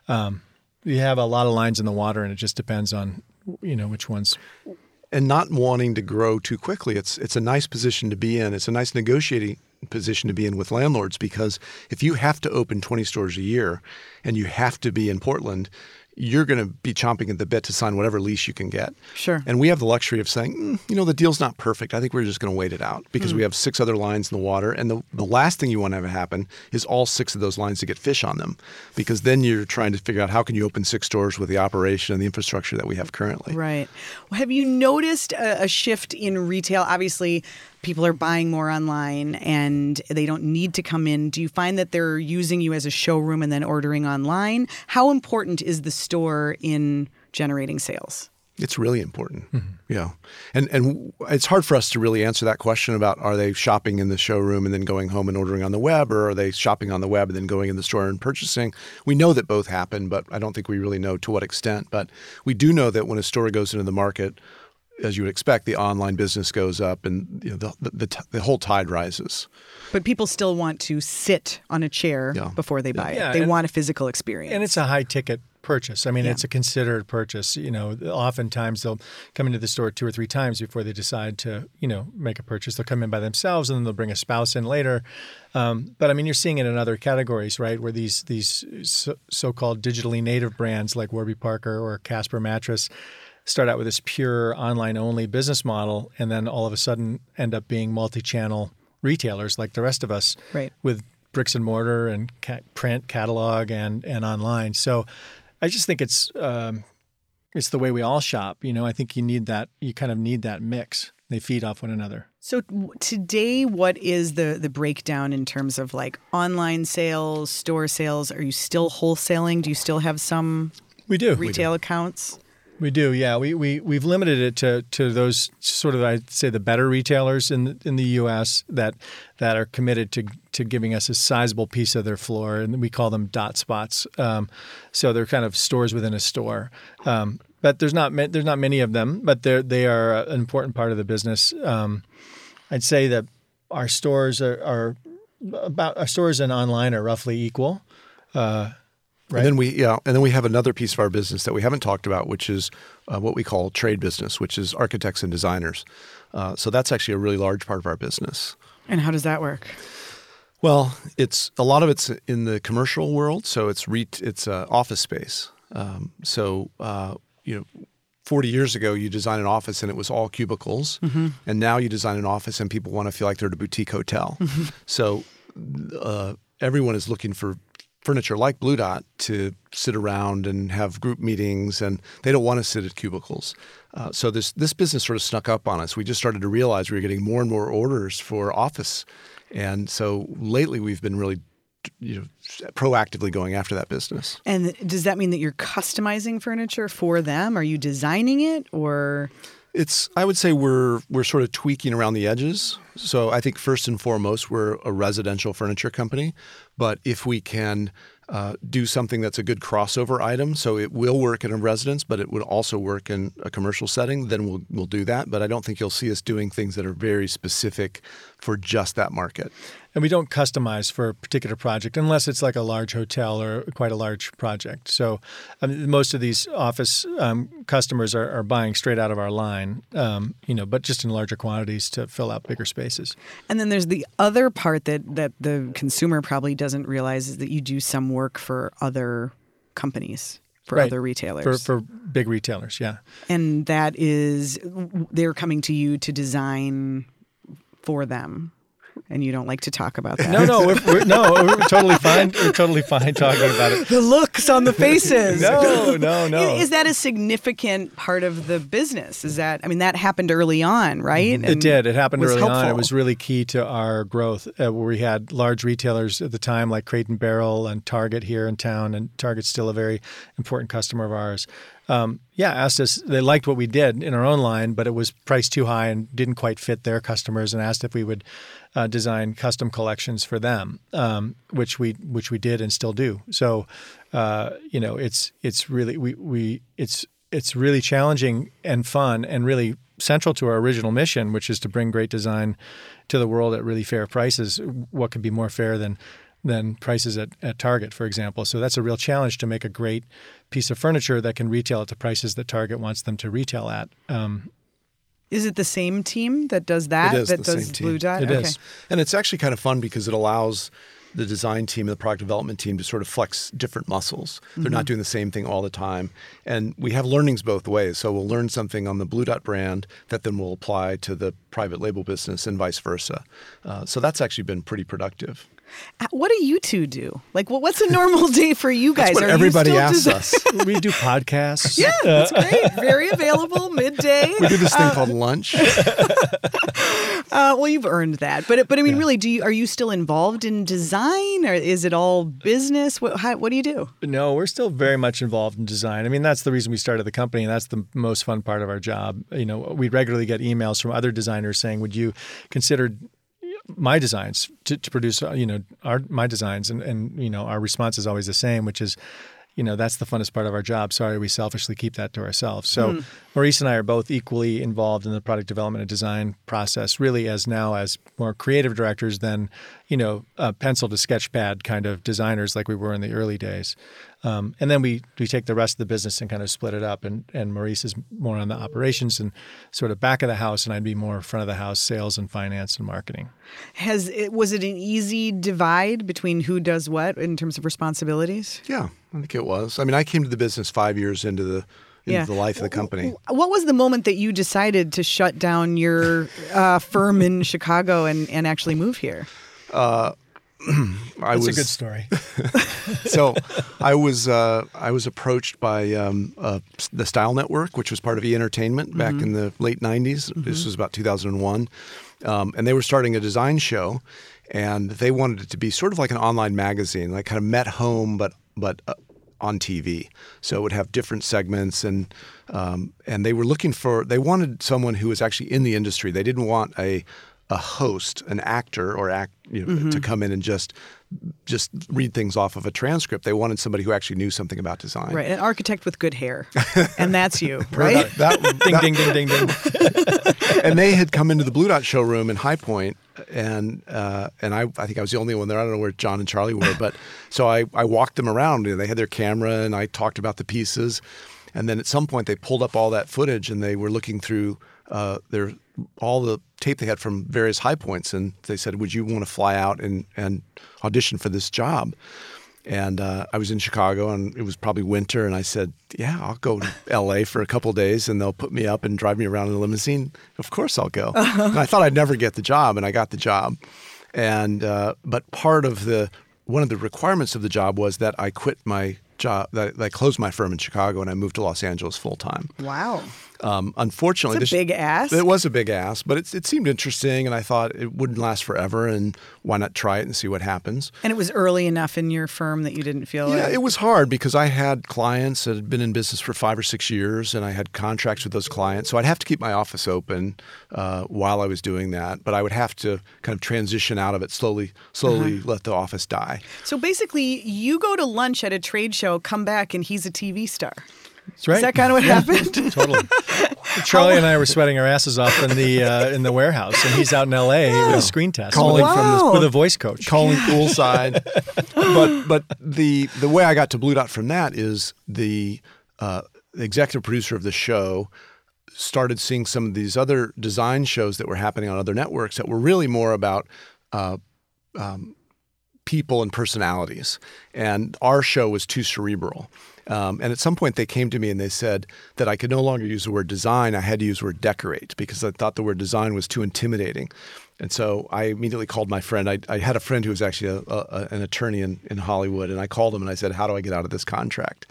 um, you have a lot of lines in the water, and it just depends on you know which ones. And not wanting to grow too quickly, it's it's a nice position to be in. It's a nice negotiating position to be in with landlords because if you have to open 20 stores a year and you have to be in Portland, you're going to be chomping at the bit to sign whatever lease you can get. Sure. And we have the luxury of saying, mm, you know, the deal's not perfect. I think we're just going to wait it out because mm. we have six other lines in the water. And the, the last thing you want to have happen is all six of those lines to get fish on them because then you're trying to figure out how can you open six stores with the operation and the infrastructure that we have currently. Right. Well, have you noticed a, a shift in retail? Obviously, people are buying more online and they don't need to come in. Do you find that they're using you as a showroom and then ordering online? How important is the store in generating sales? It's really important. Mm-hmm. Yeah. And and it's hard for us to really answer that question about are they shopping in the showroom and then going home and ordering on the web or are they shopping on the web and then going in the store and purchasing? We know that both happen, but I don't think we really know to what extent. But we do know that when a store goes into the market, as you would expect, the online business goes up and you know, the, the, the, the, whole tide rises. But people still want to sit on a chair yeah. before they buy yeah, it. They and, want a physical experience. And it's a high ticket purchase. I mean, yeah. it's a considered purchase. You know, oftentimes they'll come into the store two or three times before they decide to, you know, make a purchase. They'll come in by themselves and then they'll bring a spouse in later. Um, but I mean, you're seeing it in other categories, right? Where these these so, called digitally native brands like Warby Parker or Casper Mattress start out with this pure online only business model and then all of a sudden end up being multi-channel retailers like the rest of us right. with bricks and mortar and ca- print catalog and and online. So i just think it's um, it's the way we all shop you know? I think you need that you kind of need that mix. They feed off one another. So today what is the the breakdown in terms of like online sales store sales? Are you still wholesaling? Do you still have some we do. Retail we do. accounts we do, yeah. We we we've limited it to to those sort of I'd say the better retailers in the, in the U.S. that that are committed to to giving us a sizable piece of their floor, and we call them dot spots. Um, so they're kind of stores within a store. Um, but there's not there's not many of them, but they they are an important part of the business. Um, I'd say that our stores are, are, about our stores and online are roughly equal. Uh, Right. And then we yeah, and then we have another piece of our business that we haven't talked about, which is uh, what we call trade business, which is architects and designers. Uh, so that's actually a really large part of our business. And how does that work? Well, it's a lot of it's in the commercial world, so it's re- it's uh, office space. Um, so uh, you know, 40 years ago, you design an office and it was all cubicles, mm-hmm. and now you design an office and people want to feel like they're at a boutique hotel. Mm-hmm. So uh, everyone is looking for furniture like Blu Dot to sit around and have group meetings, and they don't want to sit at cubicles. Uh, so this this business sort of snuck up on us. We just started to realize we were getting more and more orders for office, and so lately we've been really you know proactively going after that business. And does that mean that you're customizing furniture for them? Are you designing it or it's I would say we're we're sort of tweaking around the edges. So I think first and foremost we're a residential furniture company, but if we can uh, do something that's a good crossover item, so it will work in a residence, but it would also work in a commercial setting, then we'll we'll do that. But I don't think you'll see us doing things that are very specific for just that market. And we don't customize for a particular project unless it's like a large hotel or quite a large project. So I mean, most of these office um, customers are, are, buying straight out of our line, um, you know, but just in larger quantities to fill out bigger spaces. And then there's the other part that that the consumer probably doesn't realize is that you do some work for other companies for right. other retailers. For, for big retailers, yeah. And that is, they're coming to you to design for them and you don't like to talk about that. No, no, we're, we're, no, *laughs* we're totally fine. We're totally fine talking about it. The looks on the faces. no, no, no. Is that a significant part of the business? Is that I mean that happened early on, right? And it did. It happened early helpful. on. It was really key to our growth. Uh, we had large retailers at the time like Crate and Barrel and Target here in town, and Target's still a very important customer of ours um, yeah, asked us. They liked what we did in our own line, but it was priced too high and didn't quite fit their customers, and asked if we would uh, design custom collections for them, um, which we which we did and still do. So, uh, you know, it's it's really we we it's it's really challenging and fun and really central to our original mission, which is to bring great design to the world at really fair prices. What could be more fair than than prices at, at Target, for example? So that's a real challenge to make a great piece of furniture that can retail at the prices that Target wants them to retail at. Um, is it the same team that does that? It is that the does same team. Blu Dot? It okay. is. And it's actually kind of fun because it allows the design team and the product development team to sort of flex different muscles. They're not doing the same thing all the time. And we have learnings both ways. So we'll learn something on the Blu Dot brand that then will apply to the private label business and vice versa. Uh, so that's actually been pretty productive. Uh, What do you two do? Like, what, what's a normal *laughs* day for you guys? That's what Are you everybody still asks desi- us. *laughs* we do podcasts. Yeah, that's great. *laughs* Very available midday. We do this thing called lunch. Uh, well, you've earned that, but but I mean, really, do you are you still involved in design, or is it all business? What how, what do you do? No, we're still very much involved in design. I mean, that's the reason we started the company, and that's the most fun part of our job. You know, we regularly get emails from other designers saying, "Would you consider my designs to, to produce? uh, You know, our my designs?" And and you know, our response is always the same, which is. You know, that's the funnest part of our job. Sorry, we selfishly keep that to ourselves. So, Maurice and I are both equally involved in the product development and design process, really, as now as more creative directors than, you know, uh, pencil to sketch pad kind of designers like we were in the early days. Um, and then we we take the rest of the business and kind of split it up. And and Maurice is more on the operations and sort of back of the house, and I'd be more front of the house, sales and finance and marketing. Has it was it an easy divide between who does what in terms of responsibilities? Yeah, I think it was. I mean, I came to the business five years into the into the life of the company. What was the moment that you decided to shut down your uh, firm in *laughs* Chicago and, and actually move here? *clears throat* I That's was a good story. *laughs* so I was uh, I was approached by um, uh, the Style Network, which was part of E Entertainment back in the late '90s. This was about 2001, um, and they were starting a design show, and they wanted it to be sort of like an online magazine, like kind of met home, but but. Uh, on TV, so it would have different segments, and um, and they were looking for they wanted someone who was actually in the industry. They didn't want a a host, an actor, or act you know, to come in and just just read things off of a transcript. They wanted somebody who actually knew something about design. Right, an architect with good hair, *laughs* and that's you, right? That, *laughs* ding, ding, ding, ding, ding. *laughs* and they had come into the Blu Dot showroom in High Point, and uh, and I, I think I was the only one there. I don't know where John and Charlie were, but so I, I walked them around. and They had their camera, and I talked about the pieces. And then at some point, they pulled up all that footage, and they were looking through uh, their all the tape they had from various high points, and they said, "Would you want to fly out and and audition for this job?" And uh, I was in Chicago, and it was probably winter, and I said, "Yeah, I'll go to *laughs* L.A. for a couple of days, and they'll put me up and drive me around in a limousine. Of course, I'll go." *laughs* And I thought I'd never get the job, and I got the job. And uh, but part of the one of the requirements of the job was that I quit my job, that, that I closed my firm in Chicago, and I moved to Los Angeles full time. Wow, Um, unfortunately, it's a this- big it was a big ass, but it, it seemed interesting, and I thought it wouldn't last forever, and why not try it and see what happens? and it was early enough in your firm that you didn't feel Yeah, like it was hard because I had clients that had been in business for five or six years, and I had contracts with those clients. So I'd have to keep my office open uh, while I was doing that, but I would have to kind of transition out of it slowly, slowly let the office die. So basically, you go to lunch at a trade show, come back, and he's a TV star. That's right. Is that kind of what happened? *laughs* Totally. Charlie and I were sweating our asses off in the uh, in the warehouse, and he's out in L.A. with a screen test Calling with, from the- with a voice coach. calling poolside. *laughs* but but the the way I got to Blu Dot from that is the uh, executive producer of the show started seeing some of these other design shows that were happening on other networks that were really more about uh, um, people and personalities, and our show was too cerebral. Um, and at some point, they came to me and they said that I could no longer use the word design. I had to use the word decorate because I thought the word design was too intimidating. And so I immediately called my friend. I, I had a friend who was actually a, a, an attorney in, in Hollywood, and I called him and I said, "How do I get out of this contract?"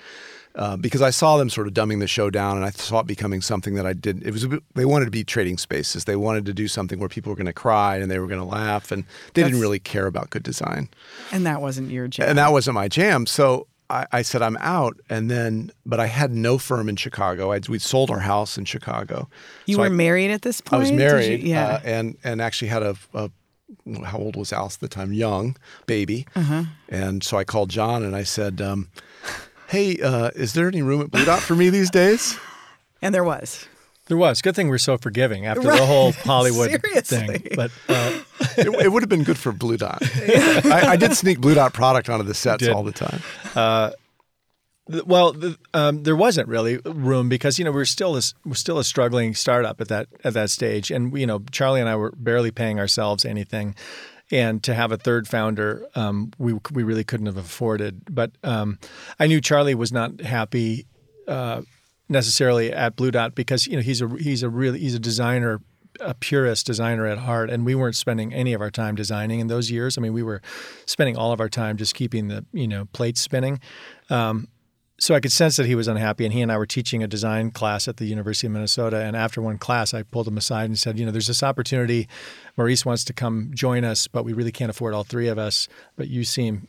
Uh, because I saw them sort of dumbing the show down, and I saw it becoming something that I did. It was they wanted to be trading spaces. They wanted to do something where people were going to cry and they were going to laugh, and they didn't really care about good design. and that wasn't your jam. And that wasn't my jam. So I, I said, I'm out. And then, but I had no firm in Chicago. I'd, we'd sold our house in Chicago. you So were I, married at this point. I was Did you- married. yeah. Uh, and, and actually had a, a, how old was Alice at the time? Young baby. Uh-huh. And so I called John and I said, um, Hey, uh, is there any room at Blu Dot for me these days? and there was. There was. Good thing we're so forgiving after the whole Hollywood *laughs* thing. But uh, it, it would have been good for Blu Dot. I, I did sneak Blu Dot product onto the sets all the time. th- well, the, um, there wasn't really room because you know we're still a, we're still a struggling startup at that at that stage, and you know Charlie and I were barely paying ourselves anything, and to have a third founder, um, we we really couldn't have afforded. But um, I knew Charlie was not happy uh, necessarily at Blu Dot because you know he's a he's a really he's a designer a purist designer at heart and we weren't spending any of our time designing in those years i mean we were spending all of our time just keeping the you know plates spinning um, so I could sense that he was unhappy, and he and I were teaching a design class at the University of Minnesota. And after one class, I pulled him aside and said, "You know, there's this opportunity. Maurice wants to come join us, but we really can't afford all three of us. But you seem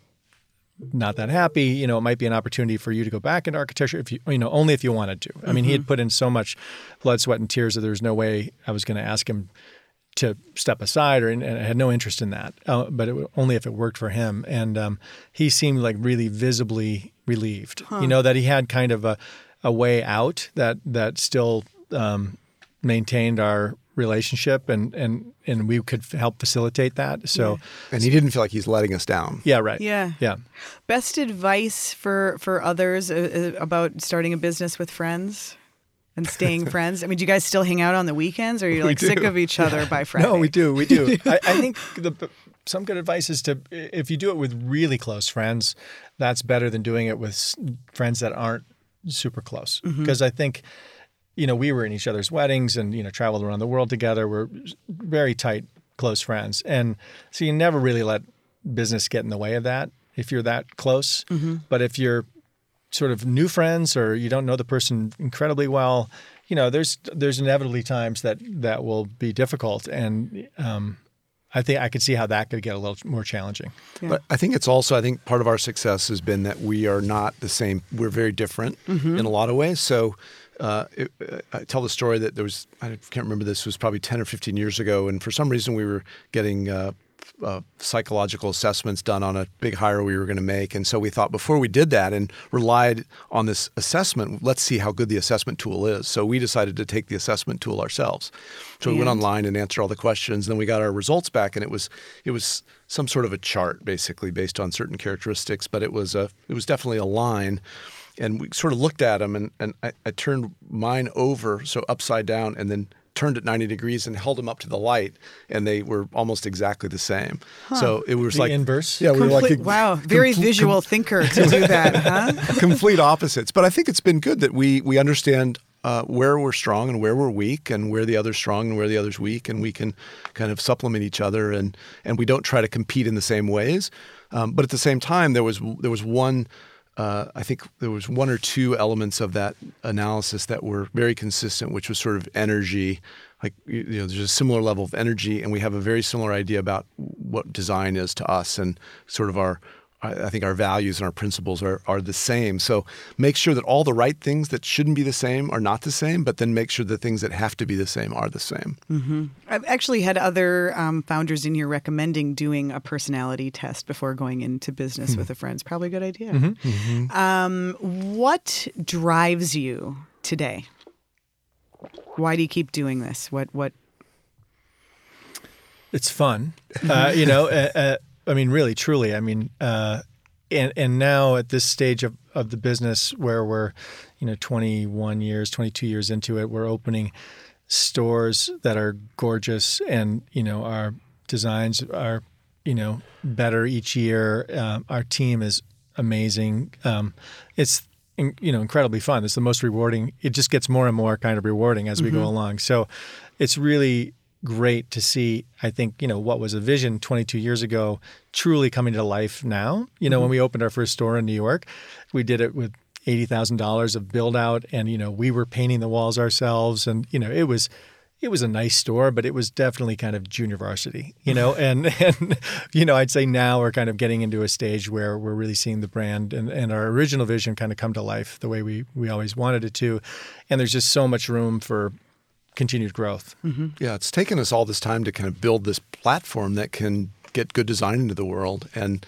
not that happy. You know, it might be an opportunity for you to go back into architecture if you, you know, only if you wanted to. I mean, he had put in so much blood, sweat, and tears that there was no way I was going to ask him to step aside, or and I had no interest in that. Uh, but it, would- only if it worked for him. And um, he seemed like really visibly relieved. You know that he had kind of a, a way out that that still um, maintained our relationship, and and and we could f- help facilitate that. So And he didn't feel like he's letting us down. yeah, right. Yeah. yeah. Best advice for for others uh, uh, about starting a business with friends and staying *laughs* friends. I mean, do you guys still hang out on the weekends, or are you like sick of each other by Friday? *laughs* No, we do. We do. I, I *laughs* think the some good advice is to if you do it with really close friends, that's better than doing it with friends that aren't super close. Because I think, you know, we were in each other's weddings and you know traveled around the world together. We're very tight, close friends, and so you never really let business get in the way of that if you're that close. But if you're sort of new friends or you don't know the person incredibly well, you know, there's there's inevitably times that that will be difficult, and um, I think I could see how that could get a little more challenging. But I think it's also, I think part of our success has been that we are not the same. We're very different in a lot of ways. So uh, it, uh, I tell the story that there was, I can't remember this, was probably 10 or 15 years ago. And for some reason, we were getting uh, uh, psychological assessments done on a big hire we were going to make. And so we thought before we did that and relied on this assessment, let's see how good the assessment tool is. So we decided to take the assessment tool ourselves. So we went online and answered all the questions. And then we got our results back, and it was it was some sort of a chart basically based on certain characteristics, but it was a it was definitely a line. And we sort of looked at them, and, and I, I turned mine over, so upside down, and then turned it 90 degrees and held them up to the light, and they were almost exactly the same. So it was The like inverse? Yeah, we were like a- wow, very complete- visual thinker to do that, *laughs* huh? complete opposites. But I think it's been good that we we understand uh, where we're strong and where we're weak, and where the other's strong and where the other's weak, and we can kind of supplement each other, and and we don't try to compete in the same ways. Um, but at the same time, there was there was one. Uh, I think there was one or two elements of that analysis that were very consistent, which was sort of energy. Like you you know, there's a similar level of energy, and we have a very similar idea about what design is to us, and sort of our I I think our values and our principles are, are the same. So make sure that all the right things that shouldn't be the same are not the same, but then make sure the things that have to be the same are the same. I've actually had other um, founders in here recommending doing a personality test before going into business with a friend. It's probably a good idea. Um, what drives you today? Why do you keep doing this? What what It's fun, *laughs* uh, you know. Uh, uh, I mean, really, truly. I mean, uh, and and now at this stage of, of the business where we're, you know, 21 years, 22 years into it, we're opening stores that are gorgeous, and you know, our designs are, you know, better each year. Um, our team is amazing. Um, it's you know incredibly fun. It's the most rewarding. It just gets more and more kind of rewarding as we go along. So it's really great to see. I think you know what was a vision 22 years ago truly coming to life now. You know when mm-hmm. we opened our first store in New York, we did it with eighty thousand dollars of build out, and you know we were painting the walls ourselves, and you know it was it was a nice store, but it was definitely kind of junior varsity, you know. *laughs* and and you know, I'd say now we're kind of getting into a stage where we're really seeing the brand and, and our original vision kind of come to life the way we we always wanted it to. And there's just so much room for continued growth. Yeah, it's taken us all this time to kind of build this platform that can get good design into the world, and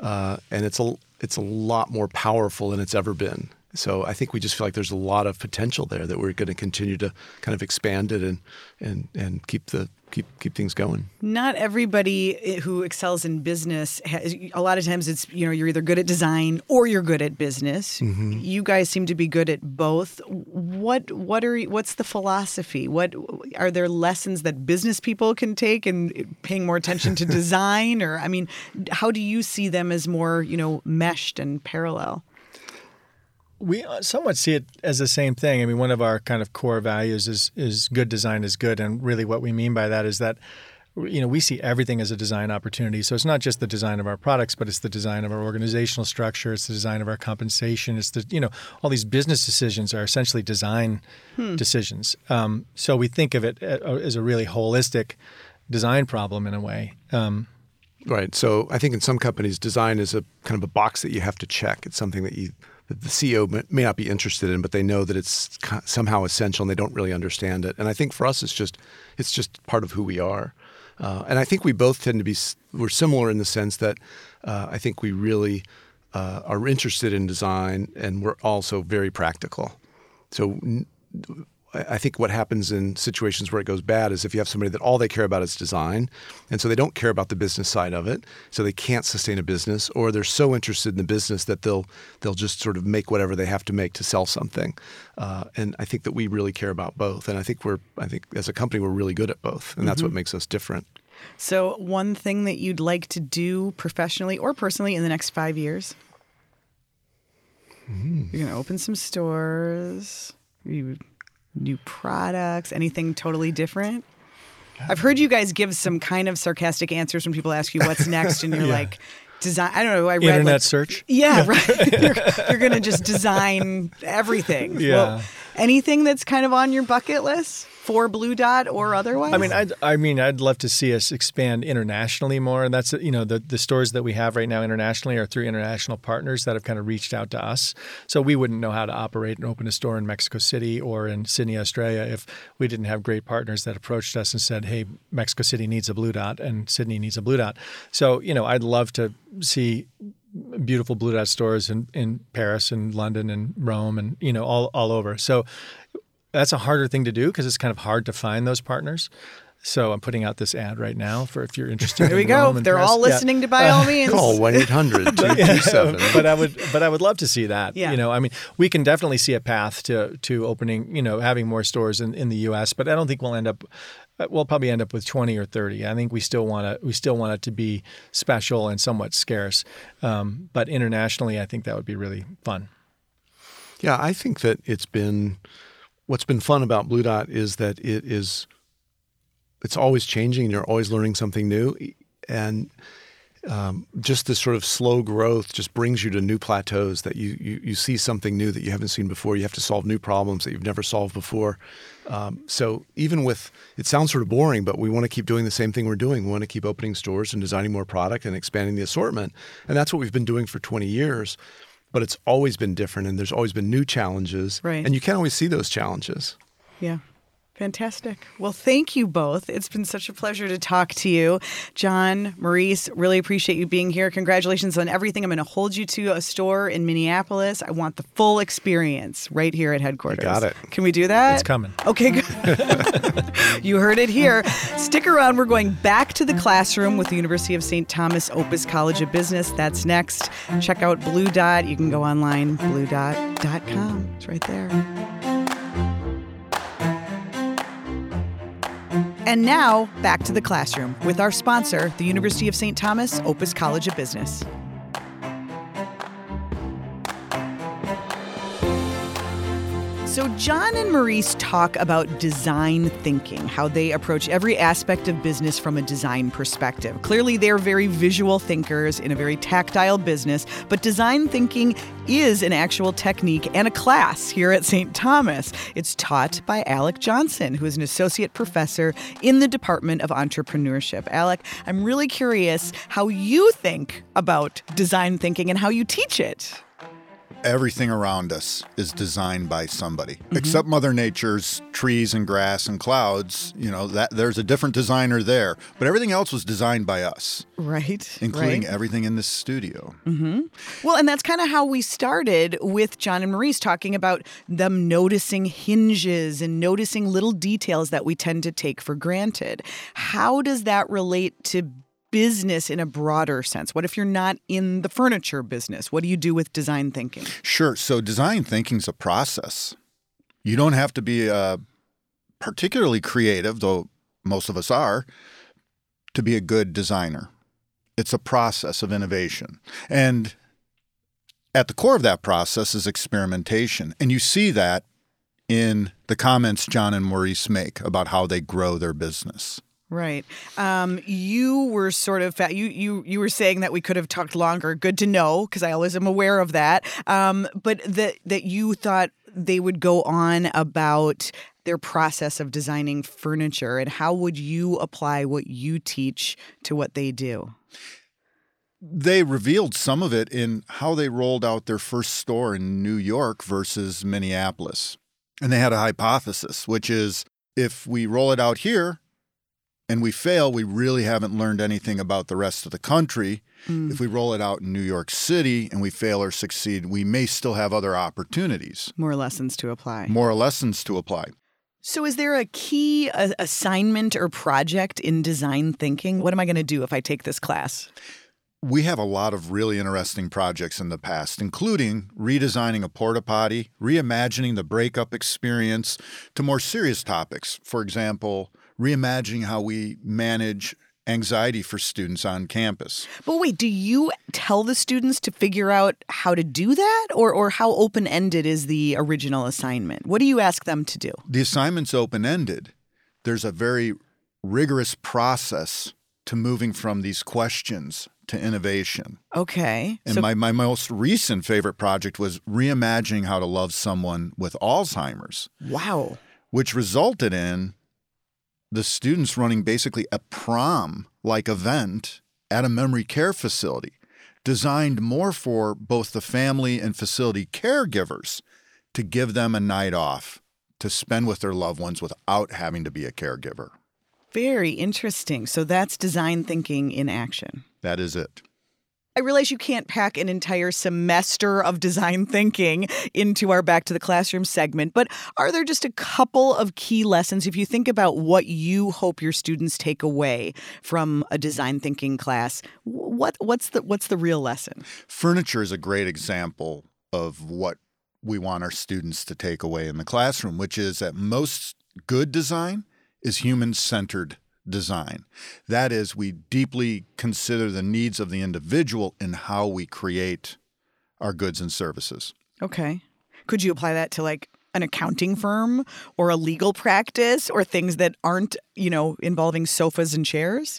uh, and it's a it's a lot more powerful than it's ever been. So I think we just feel like there's a lot of potential there that we're going to continue to kind of expand it and and and keep the keep keep things going. Not everybody who excels in business. Has, a lot of times, it's you know you're either good at design or you're good at business. Mm-hmm. You guys seem to be good at both. What what are what's the philosophy? What are there lessons that business people can take in paying more attention to *laughs* design? or I mean, how do you see them as more you know meshed and parallel? We uh, somewhat see it as the same thing. I mean, one of our kind of core values is is good design is good, and really what we mean by that is that you know we see everything as a design opportunity. So it's not just the design of our products, but it's the design of our organizational structure, it's the design of our compensation, it's the you know all these business decisions are essentially design hmm. decisions. Um, so we think of it uh, as a really holistic design problem in a way. Um, Right. So I think in some companies, design is a kind of a box that you have to check. It's something that you that the CEO may not be interested in, but they know that it's somehow essential and they don't really understand it. And I think for us, it's just it's just part of who we are. Uh, and I think we both tend to be we're similar in the sense that uh, I think we really uh, are interested in design and we're also very practical. So I think what happens in situations where it goes bad is if you have somebody that all they care about is design, and so they don't care about the business side of it, so they can't sustain a business, or they're so interested in the business that they'll they'll just sort of make whatever they have to make to sell something. Uh, and I think that we really care about both, and I think we're I think as a company we're really good at both, and that's mm-hmm. what makes us different. So, one thing that you'd like to do professionally or personally in the next five years? Mm. You're going to open some stores. You new products, anything totally different? I've heard you guys give some kind of sarcastic answers when people ask you what's *laughs* next, and you're yeah. like, design. I don't know. I read internet like, search. Yeah, right. *laughs* you're, you're going to just design everything. Yeah. Well, anything that's kind of on your bucket list? For Blu Dot or mm-hmm. otherwise? I mean, I'd, I mean, I'd love to see us expand internationally more. And that's you know the the stores that we have right now internationally are through international partners that have kind of reached out to us. So we wouldn't know how to operate and open a store in Mexico City or in Sydney, Australia, if we didn't have great partners that approached us and said, "Hey, Mexico City needs a Blu Dot and Sydney needs a Blu Dot." So you know, I'd love to see beautiful Blu Dot stores in, in Paris and London and Rome and you know all all over. So that's a harder thing to do because it's kind of hard to find those partners. So I'm putting out this ad right now for if you're interested. Here we in go. They're all listening yeah. to by all *laughs* means. Call one 800 *laughs* But I would, but I would love to see that. Yeah. You know, I mean, we can definitely see a path to to opening, you know, having more stores in, in the U.S. But I don't think we'll end up. Uh, we'll probably end up with 20 or 30. I think we still want to. We still want it to be special and somewhat scarce. Um, but internationally, I think that would be really fun. Yeah, I think that it's been what's been fun about Blu Dot is that it is it's always changing and you're always learning something new and um, just this sort of slow growth just brings you to new plateaus that you, you, you see something new that you haven't seen before. You have to solve new problems that you've never solved before. Um, so even with it sounds sort of boring, but we want to keep doing the same thing we're doing. We want to keep opening stores and designing more product and expanding the assortment, and that's what we've been doing for 20 years but it's always been different and there's always been new challenges. Right. And you can't always see those challenges. Yeah. Fantastic. Well, thank you both. It's been such a pleasure to talk to you. John, Maurice, really appreciate you being here. Congratulations on everything. I'm going to hold you to a store in Minneapolis. I want the full experience right here at headquarters. You got it. Can we do that? It's coming. Okay, good. *laughs* you heard it here. Stick around. We're going back to the classroom with the University of St. Thomas Opus College of Business. That's next. Check out Blu Dot. You can go online, bludot.com. It's right there. And now, back to the classroom with our sponsor, the University of St. Thomas Opus College of Business. So, John and Maurice talk about design thinking, how they approach every aspect of business from a design perspective. Clearly, they're very visual thinkers in a very tactile business, but design thinking is an actual technique and a class here at St. Thomas. It's taught by Alec Johnson, who is an associate professor in the Department of Entrepreneurship. Alec, I'm really curious how you think about design thinking and how you teach it. Everything around us is designed by somebody mm-hmm. except mother nature's trees and grass and clouds you know that there's a different designer there but everything else was designed by us right including right. everything in this studio mm-hmm. well and that's kind of how we started with john and maurice talking about them noticing hinges and noticing little details that we tend to take for granted how does that relate to business in a broader sense? What if you're not in the furniture business? What do you do with design thinking? Sure. So, design thinking is a process. You don't have to be uh, particularly creative, though most of us are, to be a good designer. It's a process of innovation. And at the core of that process is experimentation. And you see that in the comments John and Maurice make about how they grow their business. Right. Um, you were sort of you you you were saying that we could have talked longer. Good to know because I always am aware of that. Um, but that that you thought they would go on about their process of designing furniture and how would you apply what you teach to what they do? They revealed some of it in how they rolled out their first store in New York versus Minneapolis. And they had a hypothesis, which is if we roll it out here, and we fail, we really haven't learned anything about the rest of the country. Mm. If we roll it out in New York City and we fail or succeed, we may still have other opportunities. More lessons to apply. More lessons to apply. So, is there a key a- assignment or project in design thinking? What am I going to do if I take this class? We have a lot of really interesting projects in the past, including redesigning a porta potty, reimagining the breakup experience to more serious topics. For example, reimagining how we manage anxiety for students on campus. But wait, do you tell the students to figure out how to do that or or how open-ended is the original assignment? What do you ask them to do? The assignment's open-ended. There's a very rigorous process to moving from these questions to innovation. Okay. And so- my, my most recent favorite project was reimagining how to love someone with Alzheimer's. Wow. Which resulted in the students running basically a prom like event at a memory care facility designed more for both the family and facility caregivers to give them a night off to spend with their loved ones without having to be a caregiver. Very interesting. So that's design thinking in action. That is it. I realize you can't pack an entire semester of design thinking into our Back to the Classroom segment, but are there just a couple of key lessons if you think about what you hope your students take away from a design thinking class? What what's the what's the real lesson? Furniture is a great example of what we want our students to take away in the classroom, which is that most good design is human centered design. That is, we deeply consider the needs of the individual in how we create our goods and services. Okay. Could you apply that to like an accounting firm or a legal practice or things that aren't, you know, involving sofas and chairs?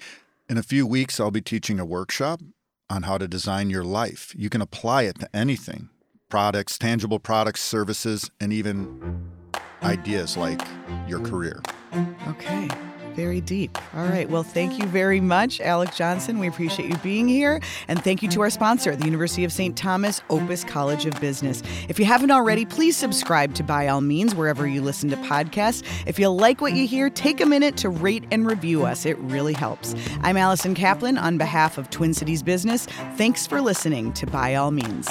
In a few weeks, I'll be teaching a workshop on how to design your life. You can apply it to anything products, tangible products, services, and even ideas like your career. Okay. Very deep. All right. Well, thank you very much, Alec Johnson. We appreciate you being here. And thank you to our sponsor, the University of St. Thomas Opus College of Business. If you haven't already, please subscribe to By All Means wherever you listen to podcasts. If you like what you hear, take a minute to rate and review us. It really helps. I'm Allison Kaplan on behalf of Twin Cities Business. Thanks for listening to By All Means.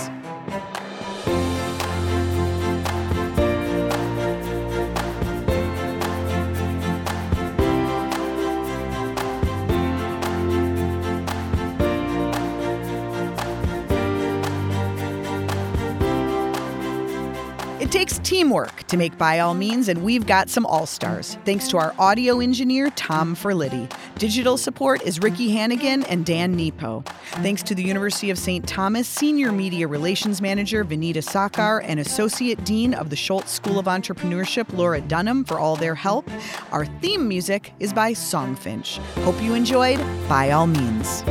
Teamwork to make By All Means, and we've got some all stars. Thanks to our audio engineer, Tom Ferlitti. Digital support is Ricky Hannigan and Dan Nepo. Thanks to the University of St. Thomas Senior Media Relations Manager, Vanita Sakar, and Associate Dean of the Schulze School of Entrepreneurship, Laura Dunham, for all their help. Our theme music is by Songfinch. Hope you enjoyed By All Means.